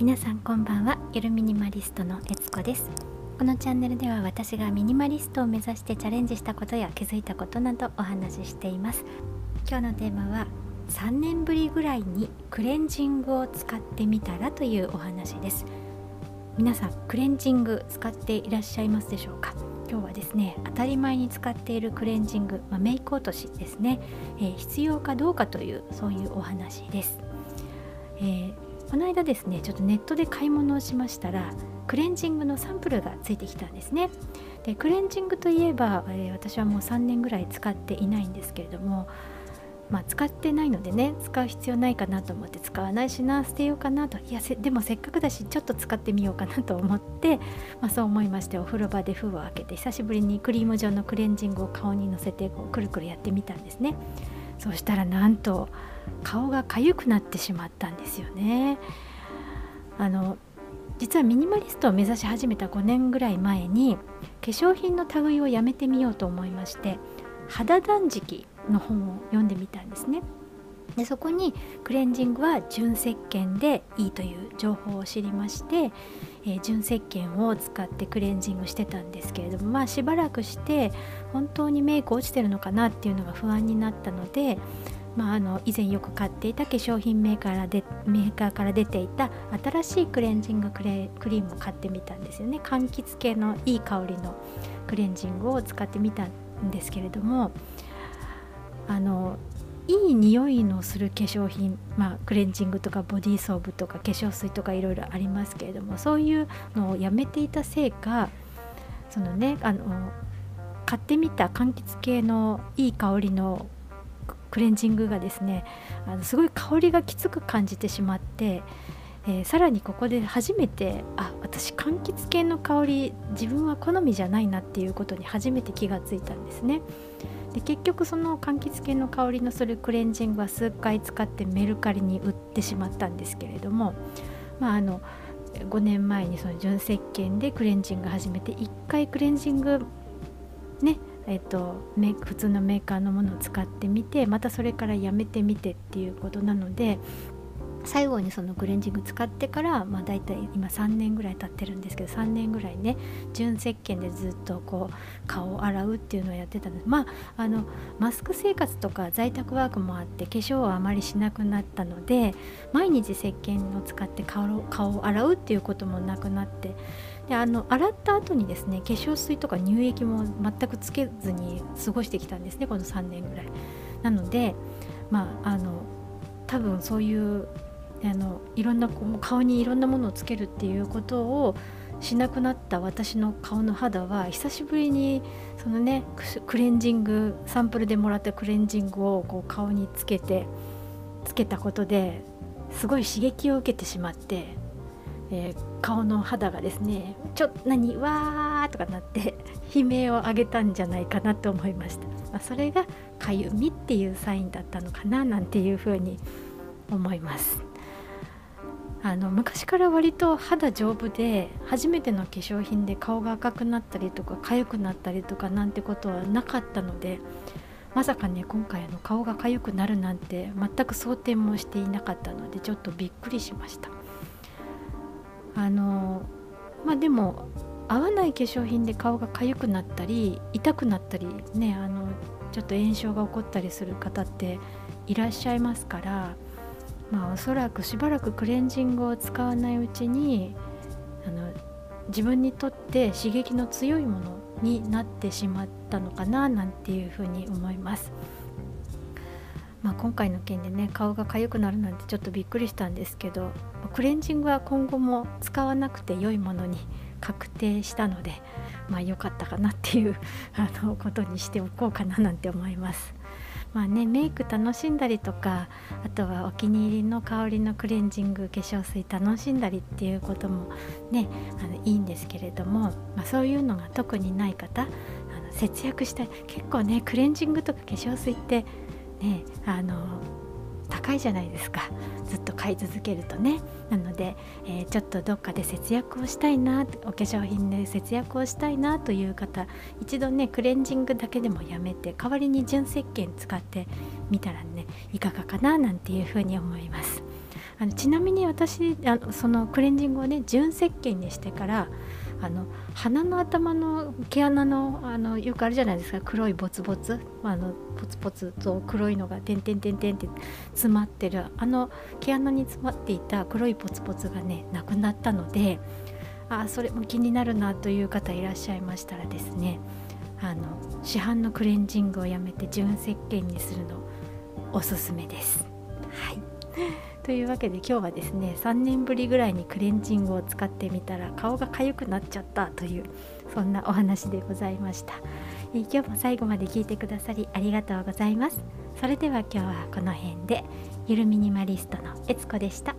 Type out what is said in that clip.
皆さんこんばんは。ゆるミニマリストのえつこです。このチャンネルでは私がミニマリストを目指してチャレンジしたことや気づいたことなどお話ししています。今日のテーマは3年ぶりぐらいにクレンジングを使ってみたらというお話です。皆さんクレンジング使っていらっしゃいますでしょうか？今日はですね当たり前に使っているクレンジング、まあ、メイク落としですね、えー、必要かどうかというそういうお話です、えーこの間ですねちょっとネットで買い物をしましたらクレンジングのサンプルがついてきたんですね。でクレンジングといえば、えー、私はもう3年ぐらい使っていないんですけれどもまあ、使ってないのでね使う必要ないかなと思って使わないしな捨てようかなと。いやでもせっかくだしちょっと使ってみようかなと思って、まあ、そう思いましてお風呂場で封を開けて久しぶりにクリーム状のクレンジングを顔にのせてこうくるくるやってみたんですね。そしたらなんと顔が痒くなってしまったんですよね。あの実はミニマリストを目指し始めた5年ぐらい前に化粧品の類をやめてみようと思いまして肌断食の本を読んでみたんですね。でそこにクレンジングは純石鹸でいいという情報を知りまして、えー、純石鹸を使ってクレンジングしてたんですけれどもまあしばらくして本当にメイク落ちてるのかなっていうのが不安になったのでまあ、あの以前よく買っていた化粧品メーカーでメーカーから出ていた新しいクレンジングクレクリームを買ってみたんですよね。柑橘系のいい香りのクレンジングを使ってみたんですけれどもあのいい匂いのする化粧品、まあ、クレンジングとかボディーソープとか化粧水とかいろいろありますけれどもそういうのをやめていたせいかそのねあの買ってみた柑橘系のいい香りのクレンジングがですねあのすごい香りがきつく感じてしまって、えー、さらにここで初めてあ私柑橘系の香り自分は好みじゃないなっていうことに初めて気がついたんですね。で結局その柑橘系の香りのするクレンジングは数回使ってメルカリに売ってしまったんですけれどもまああの5年前にその純石鹸でクレンジング始めて1回クレンジングねえっと、普通のメーカーのものを使ってみてまたそれからやめてみてっていうことなので最後にそのクレンジング使ってから、まあ、大体今3年ぐらい経ってるんですけど3年ぐらいね純石鹸でずっとこう顔を洗うっていうのをやってたんです。まああのマスク生活とか在宅ワークもあって化粧をあまりしなくなったので毎日石鹸を使って顔を洗うっていうこともなくなってであの洗った後にですね化粧水とか乳液も全くつけずに過ごしてきたんですねこの3年ぐらい。なのでまああの多分そういうあのいろんな顔にいろんなものをつけるっていうことをしなくなった私の顔の肌は久しぶりにそのねクレンジングサンプルでもらったクレンジングをこう顔につけてつけたことですごい刺激を受けてしまって、えー、顔の肌がですねちょっと何わーとかなって 悲鳴を上げたんじゃないかなと思いました、まあ、それがかゆみっていうサインだったのかななんていうふうに思います。あの昔から割と肌丈夫で初めての化粧品で顔が赤くなったりとか痒くなったりとかなんてことはなかったのでまさかね今回の顔が痒くなるなんて全く想定もしていなかったのでちょっとびっくりしました。あのまあでも合わない化粧品で顔が痒くなったり痛くなったりねあのちょっと炎症が起こったりする方っていらっしゃいますからまあおそらくしばらくクレンジングを使わないうちにあの自分にとって刺激の強いものになってしまったのかななんていうふうに思います。まあ、今回の件でね顔が痒くなるなんてちょっとびっくりしたんですけどクレンジングは今後も使わなくて良いものに確定したのでまあ良かったかなっていう あのことにしておこうかななんて思います。まあね、メイク楽しんだりとかあとはお気に入りの香りのクレンジング化粧水楽しんだりっていうこともねあのいいんですけれども、まあ、そういうのが特にない方あの節約したい結構ねクレンジングとか化粧水ってねあの高いじゃないですか。ずっと買い続けるとね。なので、えー、ちょっとどっかで節約をしたいなお化粧品で節約をしたいなという方一度ねクレンジングだけでもやめて代わりに純石鹸使ってみたらねいかがかななんていうふうに思います。あのちなみに私あのそのクレンジングをね純石鹸にしてからあの鼻の頭の毛穴のあのよくあるじゃないですか。黒いボツボツ。あのポツポツと黒いのが点々点々って詰まってる。あの毛穴に詰まっていた黒いポツポツがねなくなったのであそれも気になるなという方いらっしゃいましたらですねあの市販のクレンジングをやめて純石鹸にするのおすすめです。はい。というわけで今日はですね3年ぶりぐらいにクレンジングを使ってみたら顔が痒くなっちゃったというそんなお話でございました、えー、今日も最後まで聞いてくださりありがとうございます。それでは今日はこの辺でゆるミニマリストのえつこでした。